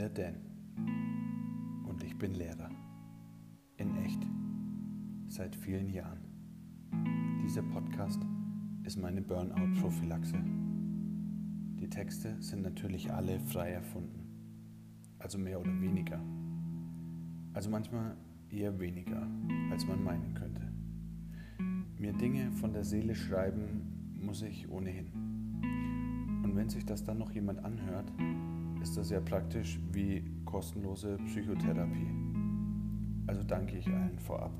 der Dan und ich bin Lehrer. In echt. Seit vielen Jahren. Dieser Podcast ist meine Burnout-Prophylaxe. Die Texte sind natürlich alle frei erfunden. Also mehr oder weniger. Also manchmal eher weniger, als man meinen könnte. Mir Dinge von der Seele schreiben muss ich ohnehin. Sich das dann noch jemand anhört, ist das ja praktisch wie kostenlose Psychotherapie. Also danke ich allen vorab.